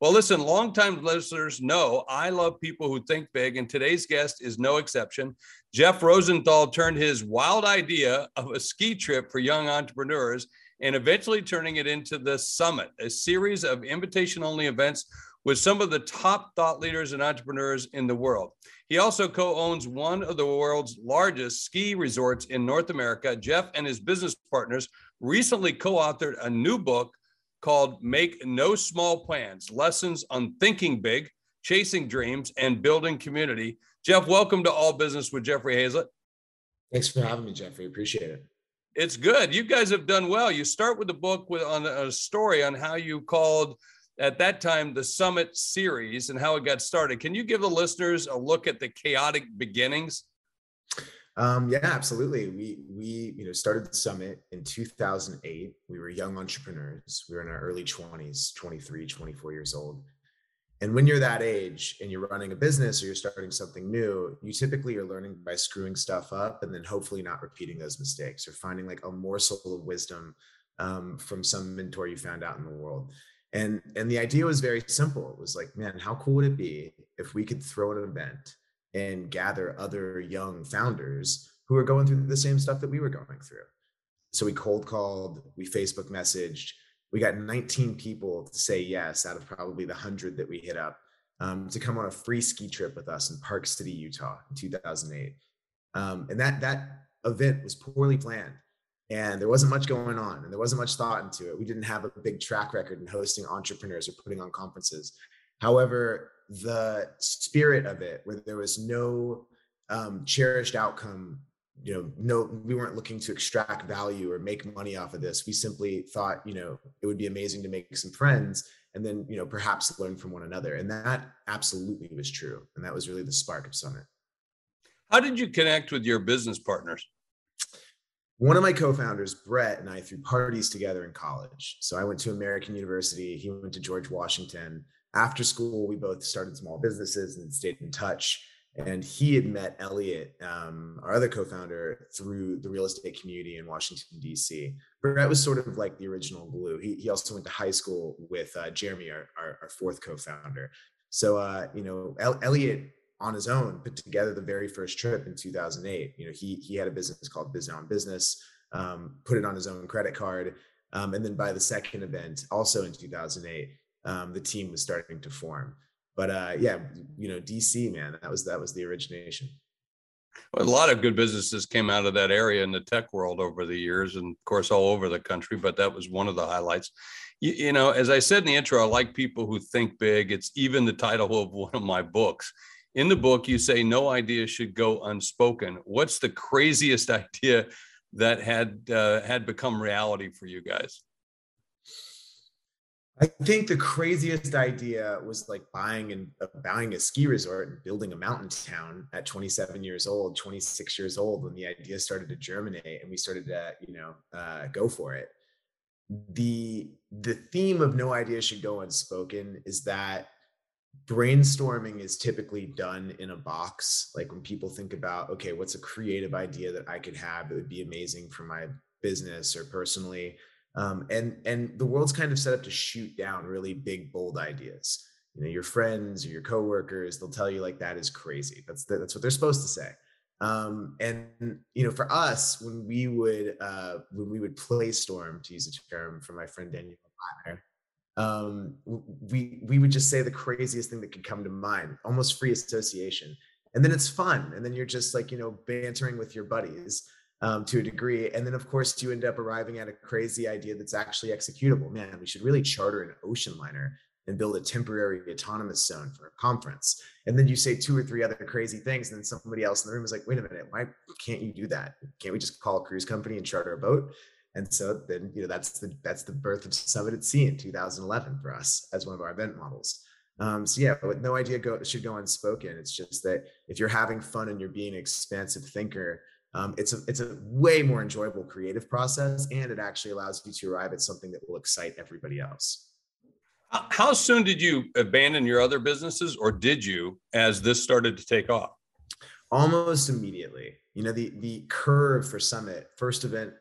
Well, listen, longtime listeners know I love people who think big, and today's guest is no exception. Jeff Rosenthal turned his wild idea of a ski trip for young entrepreneurs and eventually turning it into the Summit, a series of invitation only events with some of the top thought leaders and entrepreneurs in the world. He also co owns one of the world's largest ski resorts in North America. Jeff and his business partners recently co authored a new book called Make No Small Plans Lessons on Thinking Big, Chasing Dreams, and Building Community. Jeff, welcome to All Business with Jeffrey Hayzlett. Thanks for having me, Jeffrey. Appreciate it. It's good. You guys have done well. You start with the book with on a story on how you called at that time the Summit series and how it got started. Can you give the listeners a look at the chaotic beginnings? Um, yeah, absolutely. We we you know started the summit in 2008. We were young entrepreneurs. We were in our early 20s, 23, 24 years old. And when you're that age and you're running a business or you're starting something new, you typically are learning by screwing stuff up and then hopefully not repeating those mistakes or finding like a morsel of wisdom um, from some mentor you found out in the world. And and the idea was very simple. It was like, man, how cool would it be if we could throw an event and gather other young founders who are going through the same stuff that we were going through. So we cold called, we Facebook messaged, we got 19 people to say yes out of probably the 100 that we hit up um, to come on a free ski trip with us in Park City, Utah in 2008. Um, and that, that event was poorly planned and there wasn't much going on and there wasn't much thought into it. We didn't have a big track record in hosting entrepreneurs or putting on conferences. However, the spirit of it, where there was no um, cherished outcome, you know, no, we weren't looking to extract value or make money off of this. We simply thought, you know, it would be amazing to make some friends and then, you know, perhaps learn from one another. And that absolutely was true. And that was really the spark of Summit. How did you connect with your business partners? one of my co-founders brett and i threw parties together in college so i went to american university he went to george washington after school, we both started small businesses and stayed in touch. And he had met Elliot, um, our other co-founder, through the real estate community in Washington D.C. Brett was sort of like the original glue. He, he also went to high school with uh, Jeremy, our, our, our, fourth co-founder. So uh, you know, El- Elliot on his own put together the very first trip in 2008. You know, he he had a business called Biz on Business, um, put it on his own credit card, um, and then by the second event, also in 2008, um, the team was starting to form. But uh, yeah, you know, DC man, that was that was the origination. a lot of good businesses came out of that area in the tech world over the years, and of course, all over the country. But that was one of the highlights. You, you know, as I said in the intro, I like people who think big. It's even the title of one of my books. In the book, you say no idea should go unspoken. What's the craziest idea that had uh, had become reality for you guys? I think the craziest idea was like buying and uh, buying a ski resort and building a mountain town at 27 years old, 26 years old when the idea started to germinate and we started to, you know, uh, go for it. The the theme of no idea should go unspoken is that brainstorming is typically done in a box. Like when people think about, okay, what's a creative idea that I could have that would be amazing for my business or personally um, and and the world's kind of set up to shoot down really big bold ideas. You know your friends or your coworkers they'll tell you like that is crazy. That's the, that's what they're supposed to say. Um, and you know for us when we would uh, when we would play storm to use a term from my friend daniel um, we we would just say the craziest thing that could come to mind almost free association. And then it's fun. And then you're just like you know bantering with your buddies um, to a degree. And then, of course, you end up arriving at a crazy idea that's actually executable. Man, we should really charter an ocean liner and build a temporary autonomous zone for a conference. And then you say two or three other crazy things, and then somebody else in the room is like, wait a minute, why can't you do that? Can't we just call a cruise company and charter a boat? And so then, you know, that's the that's the birth of Summit at Sea in 2011 for us as one of our event models. Um, so yeah, with no idea go, should go unspoken. It's just that if you're having fun and you're being an expansive thinker, um, it's a it's a way more enjoyable creative process, and it actually allows you to arrive at something that will excite everybody else. How soon did you abandon your other businesses, or did you as this started to take off? Almost immediately. You know, the the curve for Summit, first event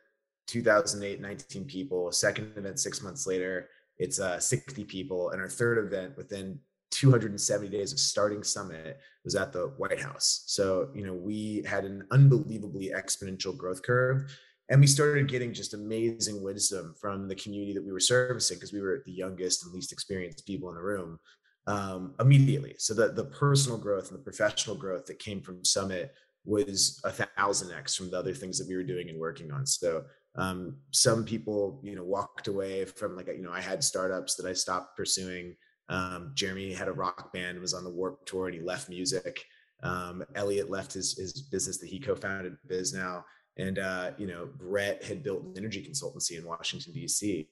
2008, 19 people, second event six months later, it's uh, 60 people, and our third event within 270 days of starting Summit was at the White House. So, you know, we had an unbelievably exponential growth curve. And we started getting just amazing wisdom from the community that we were servicing because we were the youngest and least experienced people in the room um, immediately. So the, the personal growth and the professional growth that came from Summit was a thousand X from the other things that we were doing and working on. So um, some people, you know, walked away from like, you know, I had startups that I stopped pursuing. Um, Jeremy had a rock band, was on the Warped Tour, and he left music. Um, Elliot left his his business that he co-founded Bisnow, and uh, you know Brett had built an energy consultancy in Washington D.C.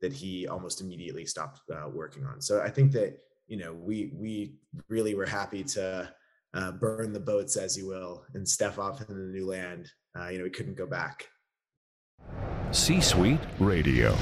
that he almost immediately stopped uh, working on. So I think that you know we we really were happy to uh, burn the boats, as you will, and step off into the new land. Uh, you know we couldn't go back. C-suite radio.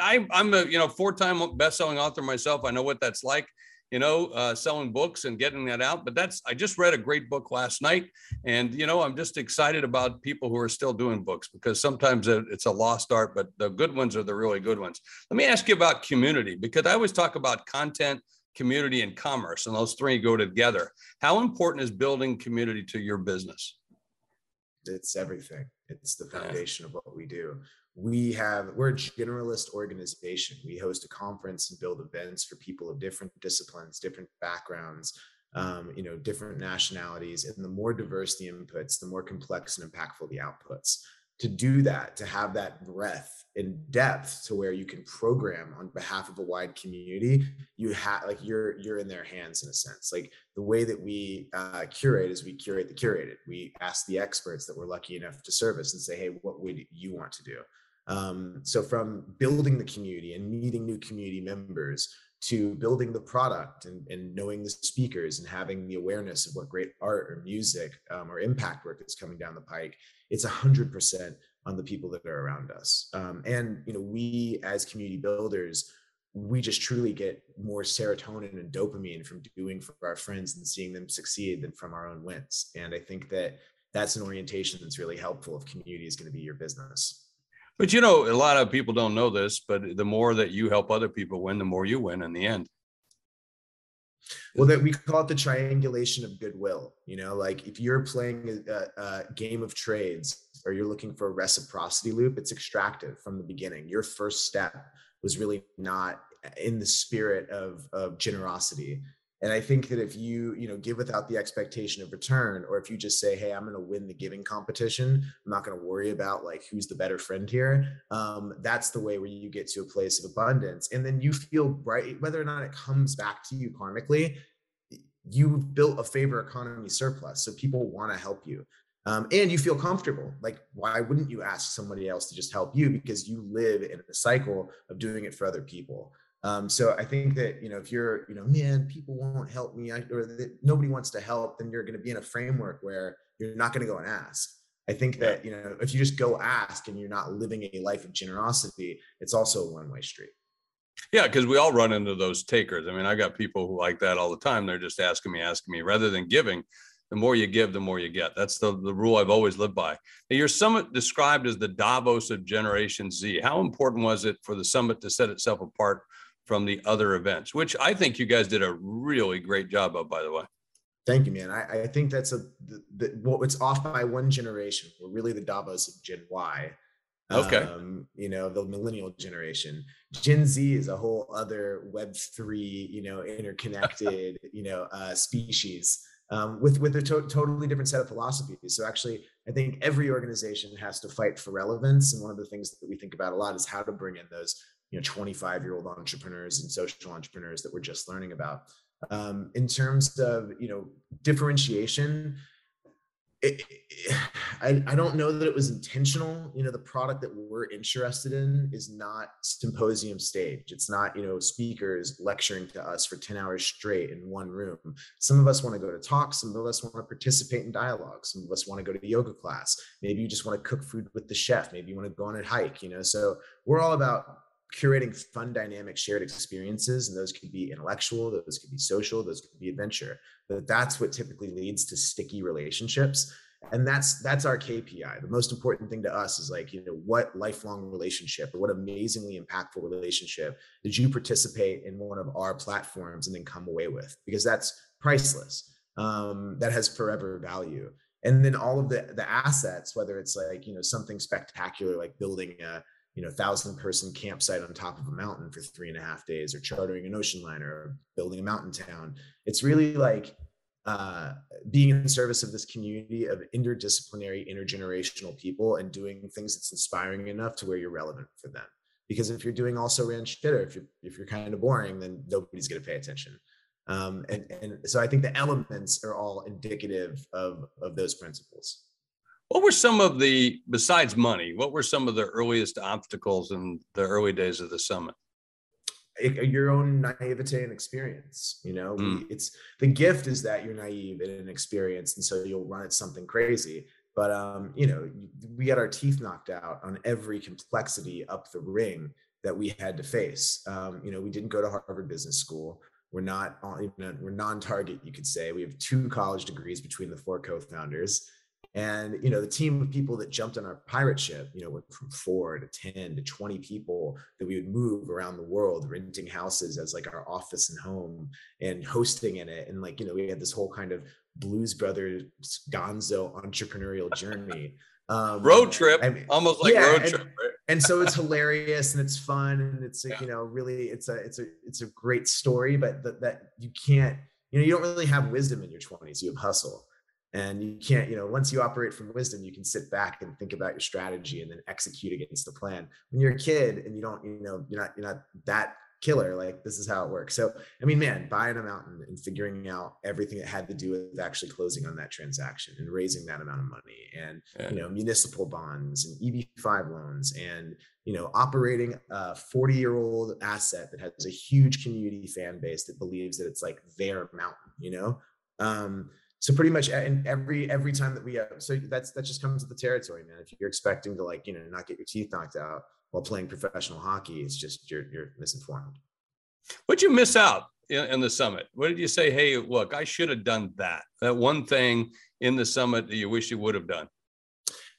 I, I'm a you know four-time best-selling author myself. I know what that's like, you know, uh, selling books and getting that out. But that's I just read a great book last night, and you know I'm just excited about people who are still doing books because sometimes it's a lost art, but the good ones are the really good ones. Let me ask you about community because I always talk about content, community, and commerce, and those three go together. How important is building community to your business? It's everything. It's the foundation of what we do. We have we're a generalist organization. We host a conference and build events for people of different disciplines different backgrounds um, you know different nationalities and the more diverse the inputs the more complex and impactful the outputs to do that to have that breadth and depth to where you can program on behalf of a wide community you have like you're you're in their hands in a sense. Like the way that we uh, curate is we curate the curated. We ask the experts that we're lucky enough to service and say hey what would you want to do? Um, so from building the community and meeting new community members to building the product and, and knowing the speakers and having the awareness of what great art or music um, or impact work is coming down the pike, it's a hundred percent on the people that are around us. Um, and you know, we as community builders, we just truly get more serotonin and dopamine from doing for our friends and seeing them succeed than from our own wins. And I think that that's an orientation that's really helpful if community is going to be your business. But you know, a lot of people don't know this, but the more that you help other people win, the more you win in the end. Well, that we call it the triangulation of goodwill. You know, like if you're playing a, a, game of trades or you're looking for a reciprocity loop, it's extractive from the beginning. Your first step was really not in the spirit of, of generosity and I think that if you, you know, give without the expectation of return, or if you just say, "Hey, I'm going to win the giving competition. I'm not going to worry about like who's the better friend here," um, that's the way where you get to a place of abundance, and then you feel right whether or not it comes back to you karmically. You've built a favor economy surplus, so people want to help you. Um, and you feel comfortable. Like, why wouldn't you ask somebody else to just help you? Because you live in a cycle of doing it for other people. Um, so I think that you know if you're you know man people won't help me I, or that nobody wants to help, then you're going to be in a framework where you're not going to go and ask. I think that you know if you just go ask and you're not living a life of generosity, it's also a one way street. Yeah, because we all run into those takers. I mean, I got people who like that all the time. They're just asking me, asking me, rather than giving. The more you give, the more you get. That's the, the rule I've always lived by. Now, your summit described as the Davos of Generation Z. How important was it for the summit to set itself apart from the other events, which I think you guys did a really great job of, by the way. Thank you, man. I, I think that's a the, the, well, it's off by one generation. We're really the Davos of Gen Y. Okay. Um, you know, the millennial generation. Gen Z is a whole other Web three, you know, interconnected, you know, uh, species um, with with a to- totally different set of philosophies. So actually, I think every organization has to fight for relevance, and one of the things that we think about a lot is how to bring in those you know 25 year old entrepreneurs and social entrepreneurs that we're just learning about um, in terms of you know differentiation it, I, I don't know that it was intentional. You know, the product that we're interested in is not symposium stage. It's not, you know, speakers lecturing to us for 10 hours straight in one room. Some of us want to go to talks. Some of us want to participate in dialogue. Some of us want to go to yoga class. Maybe you just want to cook food with the chef. Maybe you want to go on a hike, you know? So we're all about curating fun, dynamic, shared experiences. And those could be intellectual, those could be social, those could be adventure. But that's what typically leads to sticky relationships. And that's that's our KPI. The most important thing to us is like, you know, what lifelong relationship or what amazingly impactful relationship did you participate in one of our platforms and then come away with? Because that's priceless. Um, that has forever value. And then all of the the assets, whether it's like, you know, something spectacular like building a you know thousand person campsite on top of a mountain for three and a half days or chartering an ocean liner or building a mountain town. It's really like uh, being in service of this community of interdisciplinary intergenerational people and doing things that's inspiring enough to where you're relevant for them. Because if you're doing also ran shit or if you're if you're kind of boring then nobody's going to pay attention. Um, and and so i think the elements are all indicative of of those principles what were some of the, besides money, what were some of the earliest obstacles in the early days of the summit? your own naivete and experience you know? Mm. it's the gift is that you're naive and inexperienced and so you'll run at something crazy. But um you know we got our teeth knocked out on every complexity up the ring that we had to face. Um you know we didn't go to harvard business school. We're not on you know, we're non-target you could say. We have two college degrees between the four co-founders and you know, the team of people that jumped on our pirate ship, you know, went from four to 10 to 20 people that we would move around the world, renting houses as like our office and home and hosting in it. And like, you know, we had this whole kind of Blues Brothers gonzo entrepreneurial journey. Um, road trip, I mean, almost like yeah, road and, trip. Right? and so it's hilarious and it's fun and it's yeah. you know really it's a it's a it's a great story, but that, that you can't you know you don't really have wisdom in your 20s. You have hustle and you can't you know once you operate from wisdom you can sit back and think about your strategy and then execute against the plan. When you're a kid and you don't you know you're not you're not that killer like this is how it works. So i mean man buying a mountain and figuring out everything that had to do with actually closing on that transaction and raising that amount of money and yeah. you know municipal bonds and eb5 loans and you know operating a 40 year old asset that has a huge community fan base that believes that it's like their mountain you know? Um, so pretty much and every every time that we have so that's that just comes with the territory man. If you're expecting to like you know not get your teeth knocked out while playing professional hockey it's just you're you're misinformed. What'd you miss out in, in the summit? What did you say hey look i should have done that. That one thing in the summit that you wish you would have done.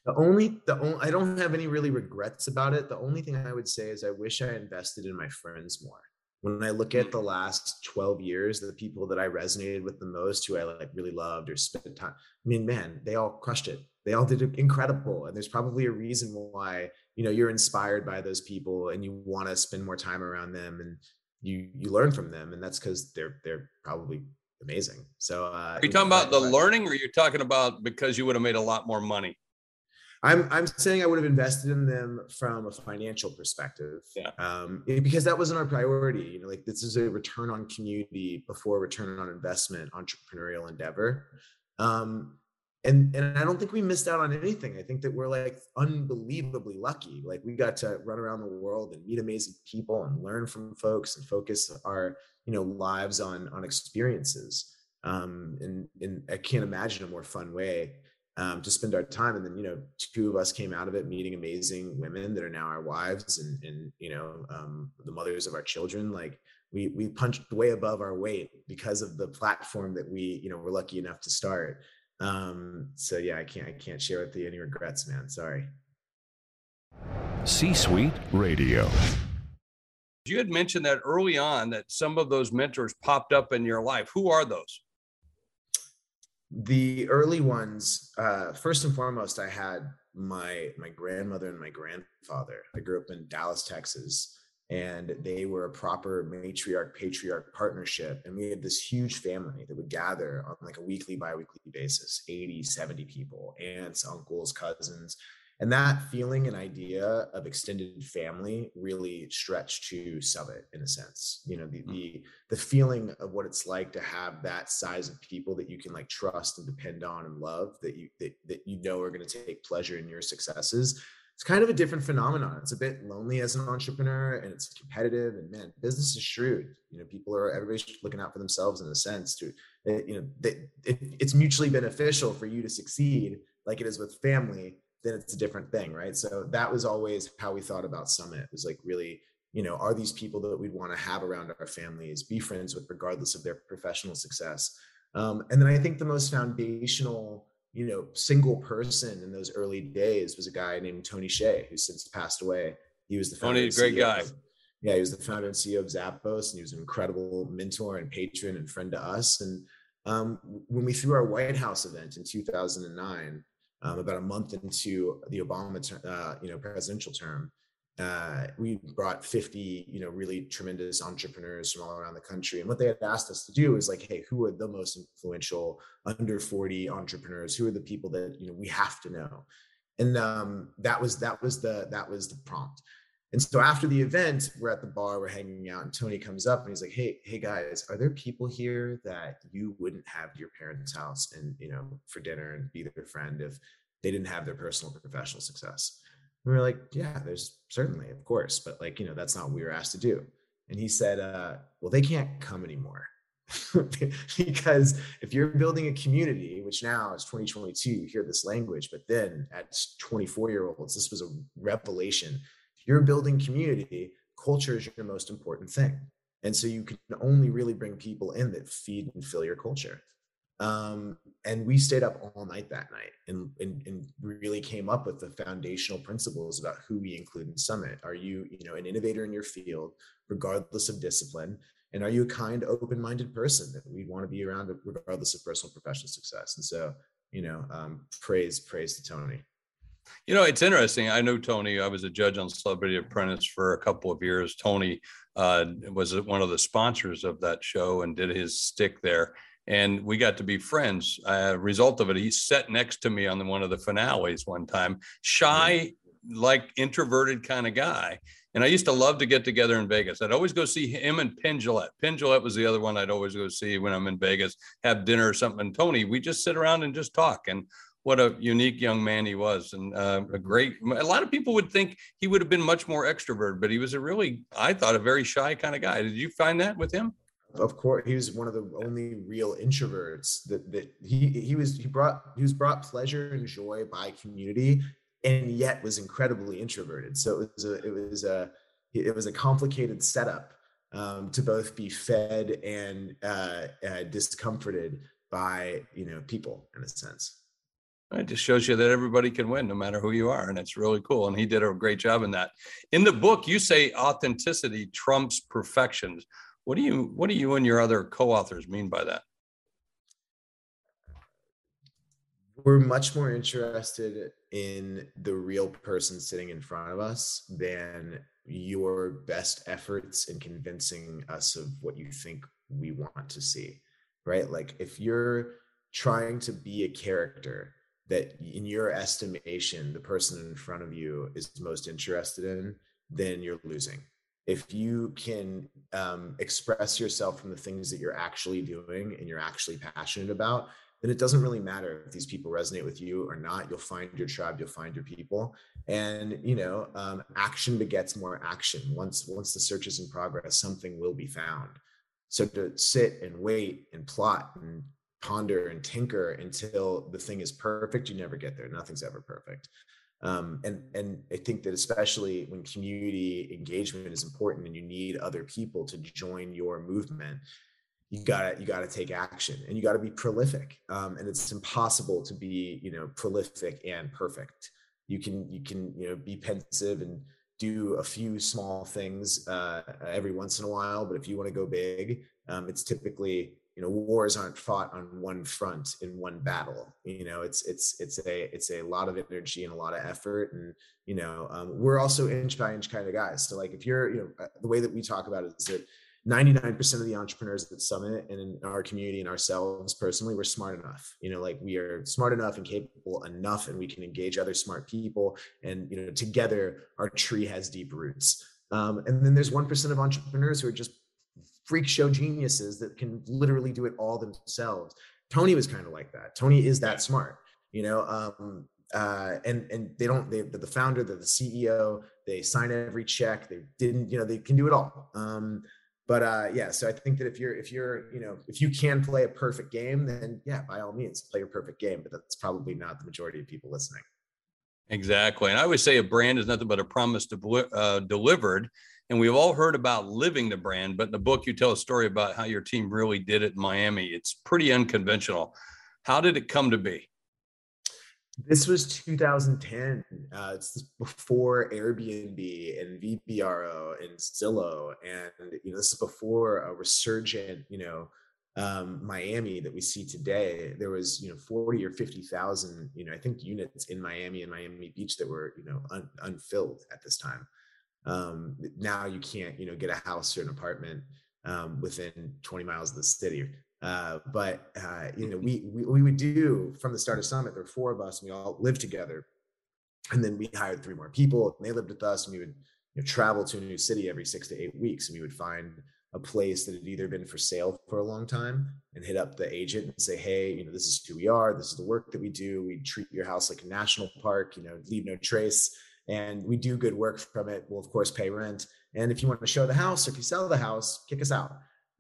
The only the only i don't have any really regrets about it. The only thing i would say is i wish i invested in my friends more when I look at the mm. last 12 years, the people that I resonated with the most, who I like really loved or spent time, I mean, man, they all crushed it. They all did incredible. And there's probably a reason why, you know, you're inspired by those people and you want to spend more time around them and you you learn from them. And that's because they're they're probably amazing. So uh, are you talking about the learning or you're you talking about because you would have made a lot more money? I'm I'm saying I would have invested in them from a financial perspective. Yeah. Um, because that wasn't our priority. You know, like this is a return on community before return on investment entrepreneurial endeavor. Um, and and I don't think we missed out on anything. I think that we're like unbelievably lucky. Like we got to run around the world and meet amazing people and learn from folks and focus our you know lives on on experiences. Um, and and I can't imagine a more fun way um, to spend our time. And then, you know, two of us came out of it meeting amazing women that are now our wives and, and you know, um, the mothers of our children. Like we, we punched way above our weight because of the platform that we, you know, were lucky enough to start. Um, so yeah, I can't, I can't share with you any regrets, man. Sorry. C Suite Radio. You had mentioned that early on that some of those mentors popped up in your life. Who are those? The early ones uh, first and foremost i had my my grandmother and my grandfather. I grew up in dallas texas and they were a proper matriarch patriarch partnership and we had this huge family that would gather on like a weekly bi-weekly basis 80 70 people aunts uncles cousins and that feeling and idea of extended family really stretched to summit in a sense. You know the, mm. the the feeling of what it's like to have that size of people that you can like trust and depend on and love that you that, that you know are going to take pleasure in your successes it's kind of a different phenomenon. It's a bit lonely as an entrepreneur and it's competitive and man business is shrewd. You know people are everybody's looking out for themselves in a sense to eh, you know they, it, it's mutually beneficial for you to succeed like it is with family then it's a different thing, right? So that was always how we thought about Summit. It was like really, you know, are these people that we'd want to have around our families, be friends with, regardless of their professional success? Um, and then I think the most foundational, you know, single person in those early days was a guy named Tony Hsieh, who's since passed away. He was the founder Tony, great guy. Of, yeah, he was the founder and CEO of Zappos, and he was an incredible mentor and patron and friend to us. And um, when we threw our White House event in 2009, um, about a month into the Obama, uh, you know, presidential term, uh, we brought 50, you know, really tremendous entrepreneurs from all around the country. And what they had asked us to do is like, hey, who are the most influential under 40 entrepreneurs? Who are the people that you know we have to know? And um, that was that was the that was the prompt. And so after the event, we're at the bar, we're hanging out, and Tony comes up and he's like, "Hey, hey guys, are there people here that you wouldn't have your parents' house and you know for dinner and be their friend if they didn't have their personal professional success?" we were like, "Yeah, there's certainly, of course, but like you know that's not what we were asked to do." And he said, uh, "Well, they can't come anymore." because if you're building a community, which now is 2022, you hear this language, but then at 24 year olds, this was a revelation you're building community, culture is your most important thing. And so you can only really bring people in that feed and fill your culture. Um, and we stayed up all night that night and, and, and really came up with the foundational principles about who we include in Summit. Are you, you know, an innovator in your field, regardless of discipline? And are you a kind, open-minded person that we want to be around regardless of personal professional success? And so, you know, um, praise, praise to Tony. You know, it's interesting. I know Tony. I was a judge on Celebrity Apprentice for a couple of years. Tony uh, was one of the sponsors of that show and did his stick there. And we got to be friends. Uh, result of it, he sat next to me on the, one of the finales one time. Shy, like introverted kind of guy. And I used to love to get together in Vegas. I'd always go see him and. Penn Jillette was the other one I'd always go see when I'm in Vegas, have dinner or something. And Tony, we just sit around and just talk. And what a unique young man he was and uh, a great a lot of people would think he would have been much more extrovert but he was a really i thought a very shy kind of guy. Did you find that with him? Of course he was one of the only real introverts that that he he was he brought he was brought pleasure and joy by community and yet was incredibly introverted. So it was a it was a it was a complicated setup um, to both be fed and uh, uh, discomforted by you know people in a sense it just shows you that everybody can win no matter who you are. And it's really cool. And he did a great job in that. In the book, you say authenticity trumps perfections. What do you what do you and your other co-authors mean by that? We're much more interested in the real person sitting in front of us than your best efforts in convincing us of what you think we want to see. Right? Like if you're trying to be a character that in your estimation the person in front of you is most interested in then you're losing. If you can um, express yourself from the things that you're actually doing and you're actually passionate about then it doesn't really matter if these people resonate with you or not. You'll find your tribe you'll find your people. And you know um, action begets more action. Once once the search is in progress something will be found. So to sit and wait and plot and ponder and tinker until the thing is perfect you never get there. Nothing's ever perfect. Um, and and i think that especially when community engagement is important and you need other people to join your movement you gotta you gotta take action and you gotta be prolific. Um, and it's impossible to be you know prolific and perfect. You can you can you know be pensive and do a few small things uh, every once in a while but if you want to go big um, it's typically you know wars aren't fought on one front in one battle you know it's it's it's a it's a lot of energy and a lot of effort and you know um, we're also inch by inch kind of guys so like if you're you know uh, the way that we talk about it is that 99% of the entrepreneurs at Summit and in our community and ourselves personally, we're smart enough. You know, like we are smart enough and capable enough, and we can engage other smart people. And, you know, together our tree has deep roots. Um, and then there's 1% of entrepreneurs who are just freak show geniuses that can literally do it all themselves. Tony was kind of like that. Tony is that smart, you know. Um, uh, and and they don't. They the founder, they're the CEO. They sign every check. They didn't, you know, they can do it all. Um, but uh, yeah, so I think that if you're if you're you know if you can play a perfect game, then yeah, by all means, play your perfect game. But that's probably not the majority of people listening. Exactly, and I always say a brand is nothing but a promise to, uh, delivered. And we've all heard about living the brand, but in the book you tell a story about how your team really did it in Miami. It's pretty unconventional. How did it come to be? This was 2010. Uh, it's before Airbnb and VRBO and Zillow, and you know this is before a resurgent, you know, um, Miami that we see today. There was you know 40 or 50 thousand, you know, I think units in Miami and Miami Beach that were you know un- unfilled at this time. Um, now you can't you know get a house or an apartment um, within 20 miles of the city. Uh, but uh, you know, we, we, we would do from the start of Summit. There were four of us, and we all lived together. And then we hired three more people, and they lived with us. And we would you know, travel to a new city every six to eight weeks, and we would find a place that had either been for sale for a long time and hit up the agent and say, hey, you know, this is who we are. This is the work that we do. We treat your house like a national park. You know, leave no trace, and we do good work from it. We'll of course pay rent. And if you want to show the house, or if you sell the house, kick us out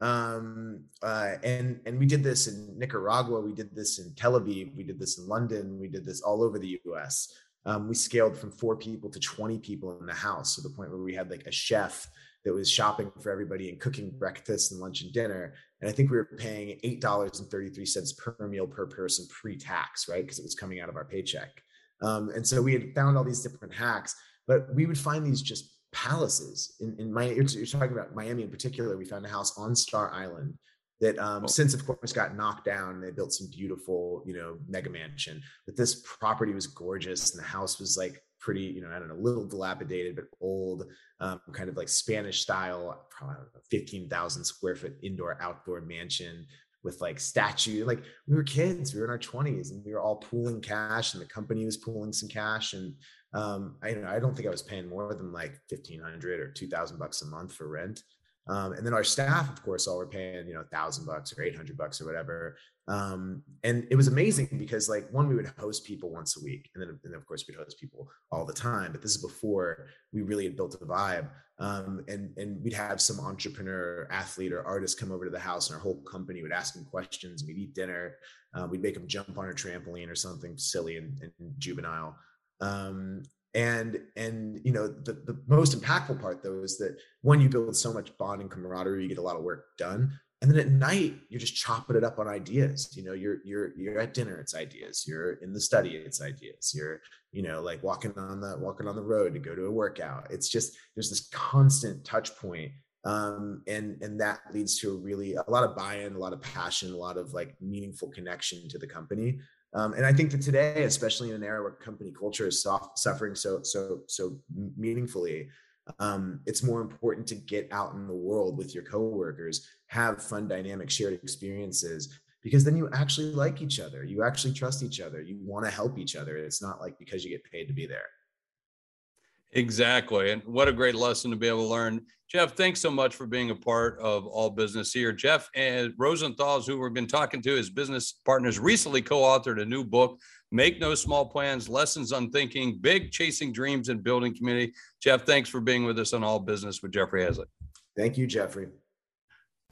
um, uh, and and we did this in Nicaragua, we did this in Tel Aviv, we did this in London, we did this all over the U.S. Um, we scaled from four people to 20 people in the house to the point where we had like a chef that was shopping for everybody and cooking breakfast and lunch and dinner. And I think we were paying eight dollars and 33 cents per meal per person pre-tax, right? Because it was coming out of our paycheck. Um, and so we had found all these different hacks, but we would find these just palaces in, in my you're, you're, talking about miami in particular we found a house on star island that um, oh. since of course got knocked down they built some beautiful you know mega mansion but this property was gorgeous and the house was like pretty you know i don't know a little dilapidated but old um, kind of like spanish style probably 15000 square foot indoor outdoor mansion with like statue like we were kids we were in our 20s and we were all pooling cash and the company was pooling some cash and um, I, you know, I don't think I was paying more than like 1500 or 2000 bucks a month for rent. Um, and then our staff, of course, all were paying, you know, thousand bucks or 800 bucks or whatever. Um, and it was amazing because like one, we would host people once a week. And then, and of course we'd host people all the time, but this is before we really had built a vibe. Um, and, and we'd have some entrepreneur athlete or artist come over to the house and our whole company would ask them questions. We'd eat dinner. Uh, we'd make them jump on a trampoline or something silly and, and juvenile. Um, and and you know the, the most impactful part though is that one you build so much bond and camaraderie you get a lot of work done and then at night you're just chopping it up on ideas you know you're you're you're at dinner it's ideas you're in the study it's ideas you're you know like walking on the walking on the road to go to a workout. It's just there's this constant touch point um, and and that leads to a really a lot of buy-in a lot of passion a lot of like meaningful connection to the company um, and I think that today, especially in an era where company culture is soft, suffering so so so meaningfully, um, it's more important to get out in the world with your coworkers, have fun, dynamic, shared experiences, because then you actually like each other, you actually trust each other, you want to help each other. It's not like because you get paid to be there. Exactly. And what a great lesson to be able to learn. Jeff, thanks so much for being a part of All Business here. Jeff eh, and Rosenthal's, who we've been talking to, his business partners, recently co authored a new book, Make No Small Plans Lessons on Thinking Big, Chasing Dreams, and Building Community. Jeff, thanks for being with us on All Business with Jeffrey Hayzlett. Thank you, Jeffrey.